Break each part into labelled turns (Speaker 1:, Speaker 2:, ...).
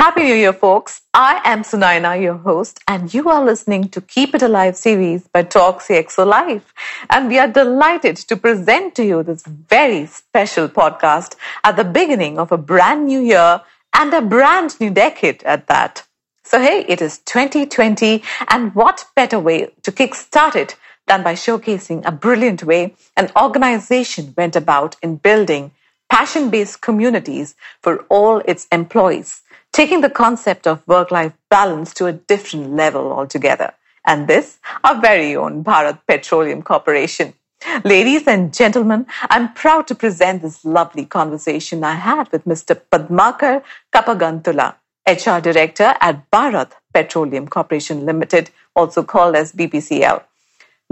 Speaker 1: Happy New Year, folks. I am Sunayana, your host, and you are listening to Keep It Alive series by Talk CXO Live. And we are delighted to present to you this very special podcast at the beginning of a brand new year and a brand new decade at that. So, hey, it is 2020, and what better way to kickstart it than by showcasing a brilliant way an organization went about in building passion based communities for all its employees taking the concept of work life balance to a different level altogether. And this, our very own Bharat Petroleum Corporation. Ladies and gentlemen, I'm proud to present this lovely conversation I had with Mr. Padmakar Kappagantula, HR Director at Bharat Petroleum Corporation Limited, also called as BPCL.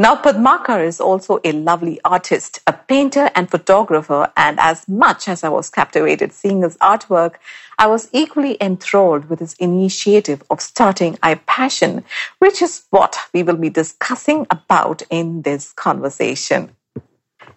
Speaker 1: Now, Padmakar is also a lovely artist, a painter and photographer, and as much as I was captivated seeing his artwork, I was equally enthralled with his initiative of starting iPassion, which is what we will be discussing about in this conversation.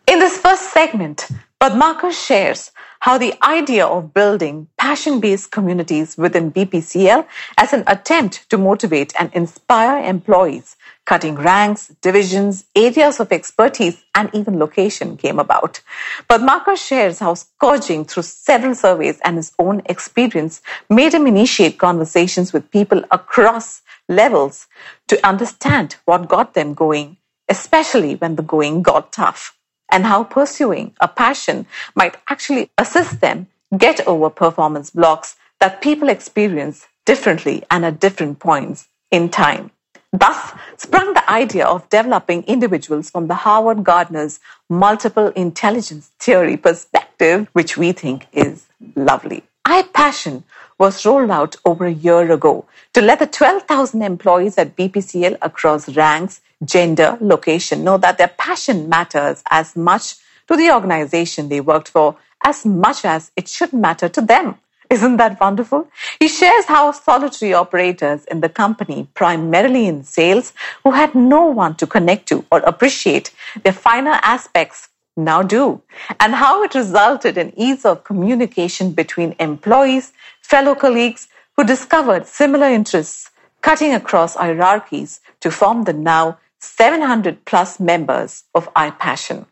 Speaker 1: In this first segment, Padmakar shares how the idea of building passion based communities within BPCL as an attempt to motivate and inspire employees cutting ranks, divisions, areas of expertise, and even location came about. Padmakar shares how scourging through several surveys and his own experience made him initiate conversations with people across levels to understand what got them going, especially when the going got tough, and how pursuing a passion might actually assist them get over performance blocks that people experience differently and at different points in time. Thus sprung the idea of developing individuals from the Howard Gardner's multiple intelligence theory perspective, which we think is lovely. iPassion was rolled out over a year ago to let the 12,000 employees at BPCL across ranks, gender, location know that their passion matters as much to the organization they worked for as much as it should matter to them. Isn't that wonderful? He shares how solitary operators in the company, primarily in sales, who had no one to connect to or appreciate their finer aspects now do, and how it resulted in ease of communication between employees, fellow colleagues who discovered similar interests, cutting across hierarchies to form the now 700 plus members of iPassion.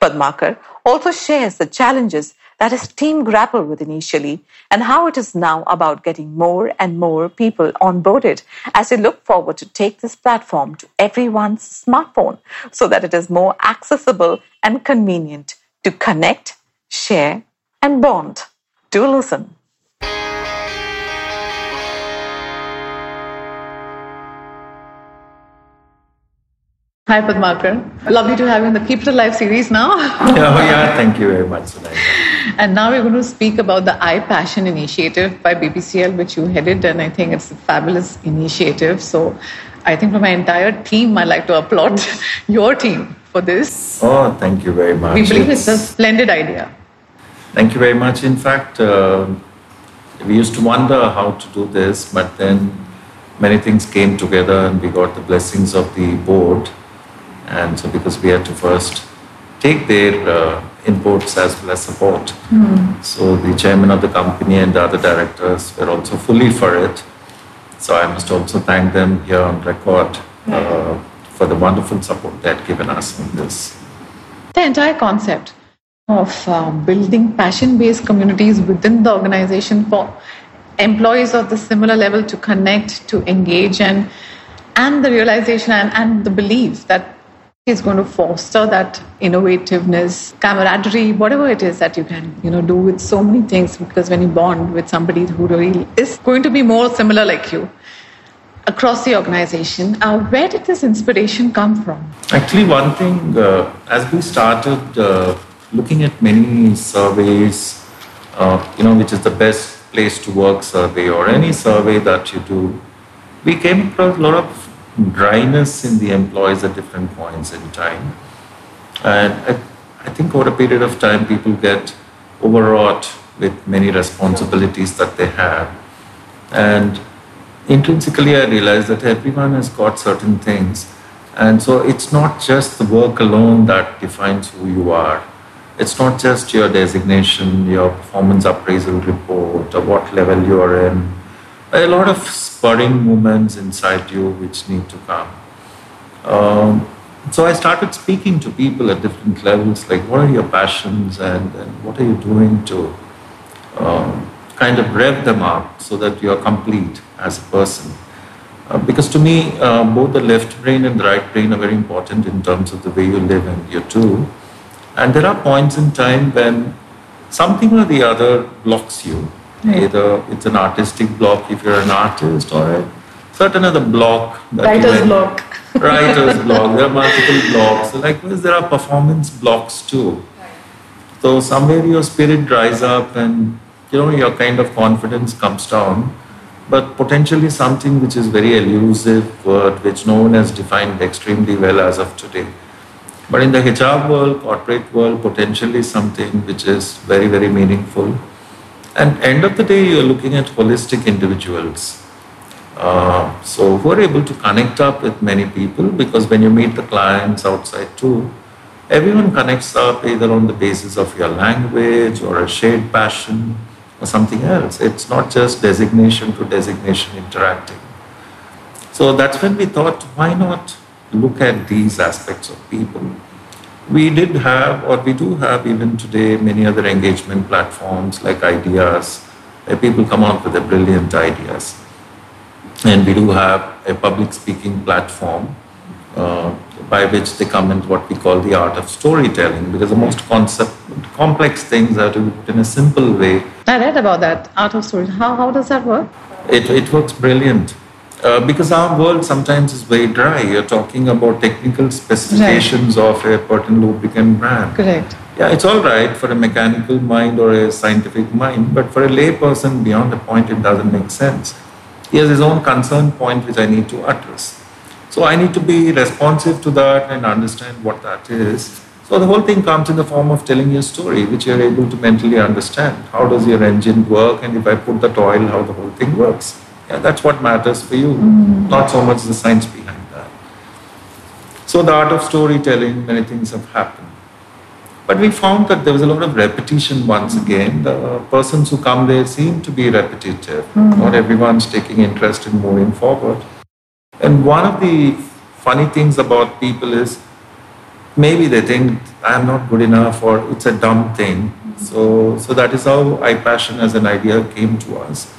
Speaker 1: Padmakar also shares the challenges that his team grappled with initially and how it is now about getting more and more people onboarded as they look forward to take this platform to everyone's smartphone so that it is more accessible and convenient to connect, share, and bond. Do listen. Hi, Padmakar. Lovely to have you in the Keep It Alive series now.
Speaker 2: oh, yeah, thank you very much.
Speaker 1: And now we're going to speak about the iPassion initiative by BPCL, which you headed, and I think it's a fabulous initiative. So I think for my entire team, I'd like to applaud your team for this.
Speaker 2: Oh, thank you very much.
Speaker 1: We believe it's, it's a splendid idea.
Speaker 2: Thank you very much. In fact, uh, we used to wonder how to do this, but then many things came together and we got the blessings of the board and so because we had to first take their uh, inputs as well as support. Mm. So the chairman of the company and the other directors were also fully for it. So I must also thank them here on record uh, for the wonderful support they had given us in this.
Speaker 1: The entire concept of uh, building passion-based communities within the organization for employees of the similar level to connect, to engage, and and the realization and, and the belief that is going to foster that innovativeness, camaraderie, whatever it is that you can, you know, do with so many things. Because when you bond with somebody who really is going to be more similar like you across the organization, uh, where did this inspiration come from?
Speaker 2: Actually, one thing, uh, as we started uh, looking at many surveys, uh, you know, which is the best place to work survey or any survey that you do, we came across a lot of dryness in the employees at different points in time. And I, I think over a period of time, people get overwrought with many responsibilities that they have. And intrinsically, I realized that everyone has got certain things. And so it's not just the work alone that defines who you are. It's not just your designation, your performance appraisal report, or what level you are in. A lot of spurring moments inside you which need to come. Um, so I started speaking to people at different levels, like what are your passions and, and what are you doing to um, kind of rev them up so that you are complete as a person. Uh, because to me, uh, both the left brain and the right brain are very important in terms of the way you live and you do. And there are points in time when something or the other blocks you. Either it's an artistic block if you're an artist, or a certain other block.
Speaker 1: Writer's block.
Speaker 2: writer's block. There are multiple blocks. Likewise, there are performance blocks too. So somewhere your spirit dries up, and you know your kind of confidence comes down. But potentially something which is very elusive word, which no one has defined extremely well as of today. But in the HR world, corporate world, potentially something which is very, very meaningful. And end of the day, you're looking at holistic individuals. Uh, so who are able to connect up with many people because when you meet the clients outside too, everyone connects up either on the basis of your language or a shared passion or something else. It's not just designation to designation interacting. So that's when we thought, why not look at these aspects of people. We did have, or we do have even today, many other engagement platforms like Ideas, where people come up with their brilliant ideas. And we do have a public speaking platform uh, by which they come into what we call the art of storytelling, because the most concept, complex things are to in a simple way.
Speaker 1: I read about that art of story. How, how does that work?
Speaker 2: It, it works brilliant. Uh, because our world sometimes is very dry. You're talking about technical specifications right. of a Purton lubricant brand.
Speaker 1: Correct.
Speaker 2: Yeah, it's all right for a mechanical mind or a scientific mind, but for a lay person, beyond a point, it doesn't make sense. He has his own concern point which I need to address. So I need to be responsive to that and understand what that is. So the whole thing comes in the form of telling you a story, which you're able to mentally understand. How does your engine work? And if I put the oil, how the whole thing works. Yeah, that's what matters for you, mm. not so much the science behind that. So, the art of storytelling, many things have happened. But we found that there was a lot of repetition once again. The persons who come there seem to be repetitive. Mm. Not everyone's taking interest in moving forward. And one of the funny things about people is maybe they think I'm not good enough or it's a dumb thing. So, so that is how iPassion as an idea came to us.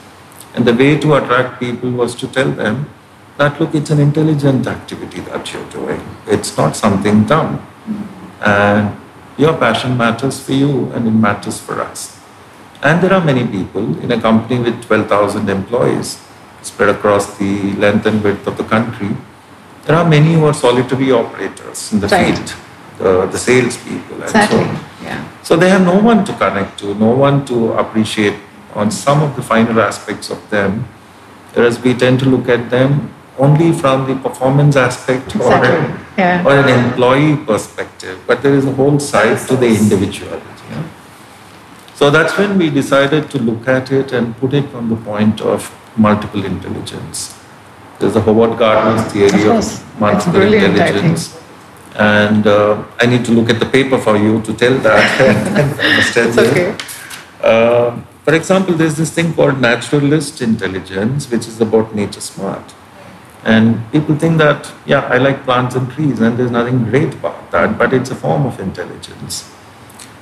Speaker 2: And the way to attract people was to tell them that, look, it's an intelligent activity that you're doing. It's not something dumb. And your passion matters for you and it matters for us. And there are many people in a company with 12,000 employees spread across the length and width of the country. There are many who are solitary operators in the right. field, the, the salespeople, and
Speaker 1: exactly. so on. Yeah.
Speaker 2: So they have no one to connect to, no one to appreciate on some of the finer aspects of them, whereas we tend to look at them only from the performance aspect exactly. or, a, yeah. or an employee perspective, but there is a whole side to the individual. Yeah? So that's when we decided to look at it and put it from the point of multiple intelligence. There's the Howard Gardner's theory of, of multiple intelligence. And uh, I need to look at the paper for you to tell that and understand
Speaker 1: it's okay.
Speaker 2: Uh, for example, there's this thing called naturalist intelligence, which is about nature smart. And people think that, yeah, I like plants and trees, and there's nothing great about that, but it's a form of intelligence.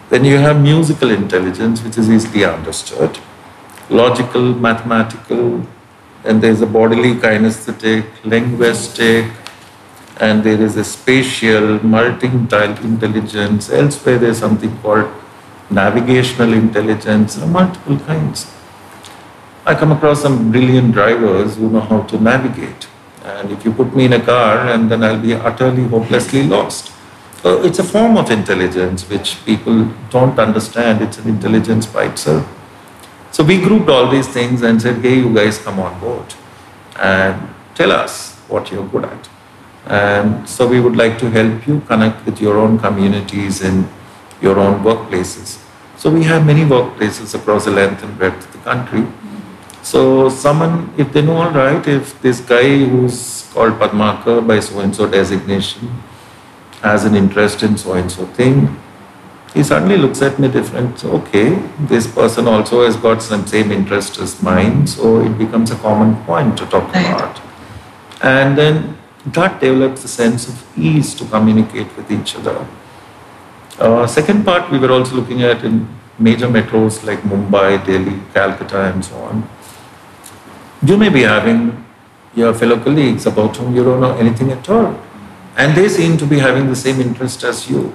Speaker 2: Then you have musical intelligence, which is easily understood, logical, mathematical, and there's a bodily kinesthetic, linguistic, and there is a spatial, multi intelligence. Elsewhere, there's something called navigational intelligence, are multiple kinds. I come across some brilliant drivers who know how to navigate. And if you put me in a car, and then I'll be utterly, hopelessly lost. So it's a form of intelligence which people don't understand. It's an intelligence by itself. So we grouped all these things and said, hey, you guys come on board and tell us what you're good at. And so we would like to help you connect with your own communities and your own workplaces. So we have many workplaces across the length and breadth of the country. So someone, if they know all right, if this guy who's called Padmakar by so-and-so designation has an interest in so-and-so thing, he suddenly looks at me different. Okay, this person also has got some same interest as mine, so it becomes a common point to talk
Speaker 1: Right.
Speaker 2: about. And then that develops a sense of ease to communicate with each other. Uh, second part, we were also looking at in major metros like Mumbai, Delhi, Calcutta, and so on. You may be having your fellow colleagues about whom you don't know anything at all, and they seem to be having the same interest as you,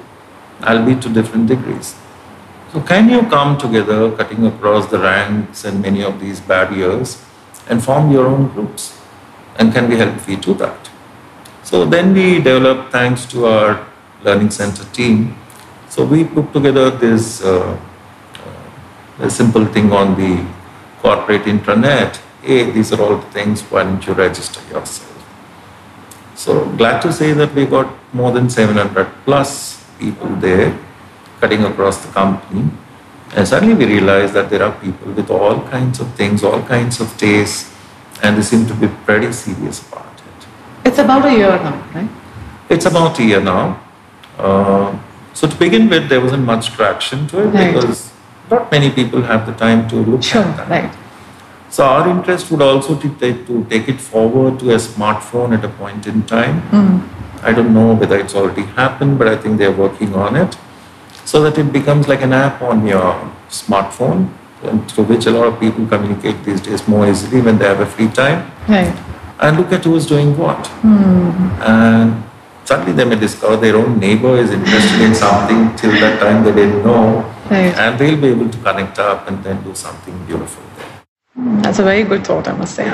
Speaker 2: albeit to different degrees. So, can you come together, cutting across the ranks and many of these barriers, and form your own groups? And can we help you do that? So then we developed, thanks to our learning center team, so we put together this uh, uh, a simple thing on the corporate intranet. Hey, these are all the things. Why don't you register yourself? So glad to say that we got more than 700 plus people there, cutting across the company. And suddenly we realized that there are people with all kinds of things, all kinds of tastes, and they seem to be pretty serious about it.
Speaker 1: It's about a year now, right?
Speaker 2: It's about a year now. Uh, so to begin with, there wasn't much traction to it
Speaker 1: Right.
Speaker 2: because not many people have the time to look
Speaker 1: Sure,
Speaker 2: at that.
Speaker 1: right.
Speaker 2: So our interest would also to take, to take it forward to a smartphone at a point in time. I don't know whether it's already happened, but I think they're working on it, so that it becomes like an app on your smartphone, and through which a lot of people communicate these days more easily when they have a free time
Speaker 1: Right.
Speaker 2: and look at who is doing what.
Speaker 1: Hmm.
Speaker 2: And suddenly they may discover their own neighbor is interested in something till that time they didn't know,
Speaker 1: Right.
Speaker 2: and they'll be able to connect up and then do something beautiful.
Speaker 1: That's a very good thought, I must say.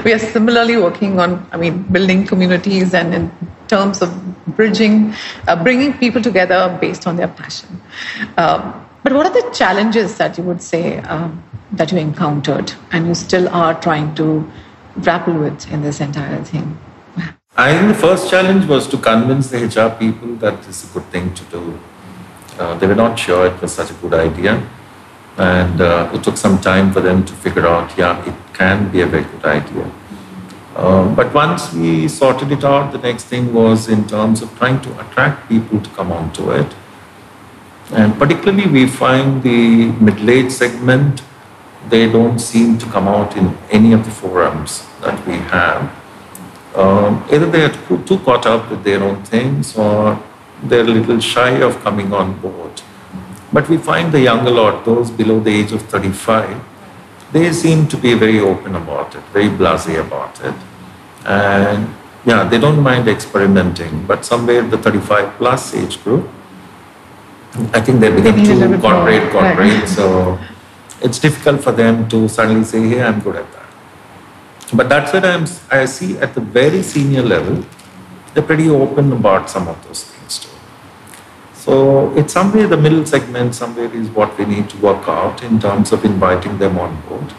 Speaker 1: we are similarly working on, I mean, building communities and in terms of bridging, uh, bringing people together based on their passion. Um, but what are the challenges that you would say um, that you encountered and you still are trying to grapple with in this entire thing?
Speaker 2: I think the first challenge was to convince the HR people that this is a good thing to do. Uh, they were not sure it was such a good idea. And uh, it took some time for them to figure out, yeah, it can be a very good idea. Um, but once we sorted it out, the next thing was in terms of trying to attract people to come onto it. And particularly, we find the middle age segment, they don't seem to come out in any of the forums that we have. Um, either they are too, too caught up with their own things or they're a little shy of coming on board. But we find the younger lot, those below the age of 35, they seem to be very open about it, very blasé about it. And yeah, they don't mind experimenting, but somewhere in the 35 plus age group, I think they become
Speaker 1: need a little
Speaker 2: too
Speaker 1: more,
Speaker 2: corporate,
Speaker 1: right.
Speaker 2: corporate. So it's difficult for them to suddenly say, hey, I'm good at that. But that's what I'm, I see at the very senior level, they're pretty open about some of those things too. So it's somewhere the middle segment, somewhere is what we need to work out in terms of inviting them on board.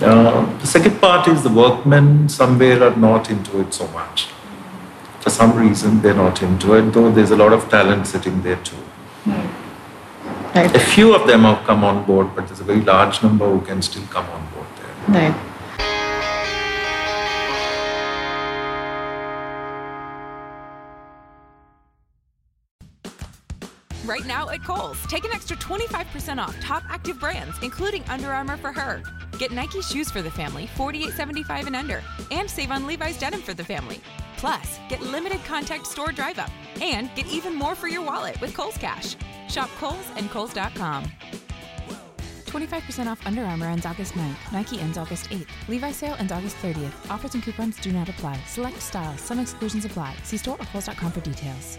Speaker 2: Uh, the second part is the workmen somewhere are not into it so much. For some reason, they're not into it, though there's a lot of talent sitting there too.
Speaker 1: Right.
Speaker 2: A few of them have come on board, but there's a very large number who can still come on board there.
Speaker 1: Right.
Speaker 3: Right now at Kohl's, take an extra 25% off top active brands, including Under Armour for her. Get Nike shoes for the family, $48.75 and under, and save on Levi's denim for the family. Plus, get limited contact store drive up and get even more for your wallet with Kohl's Cash. Shop Kohl's and Kohl's.com. 25% off Under Armour ends August 9th. Nike ends August 8th. Levi sale ends August 30th. Offers and coupons do not apply. Select styles. Some exclusions apply. See store or Kohl's.com for details.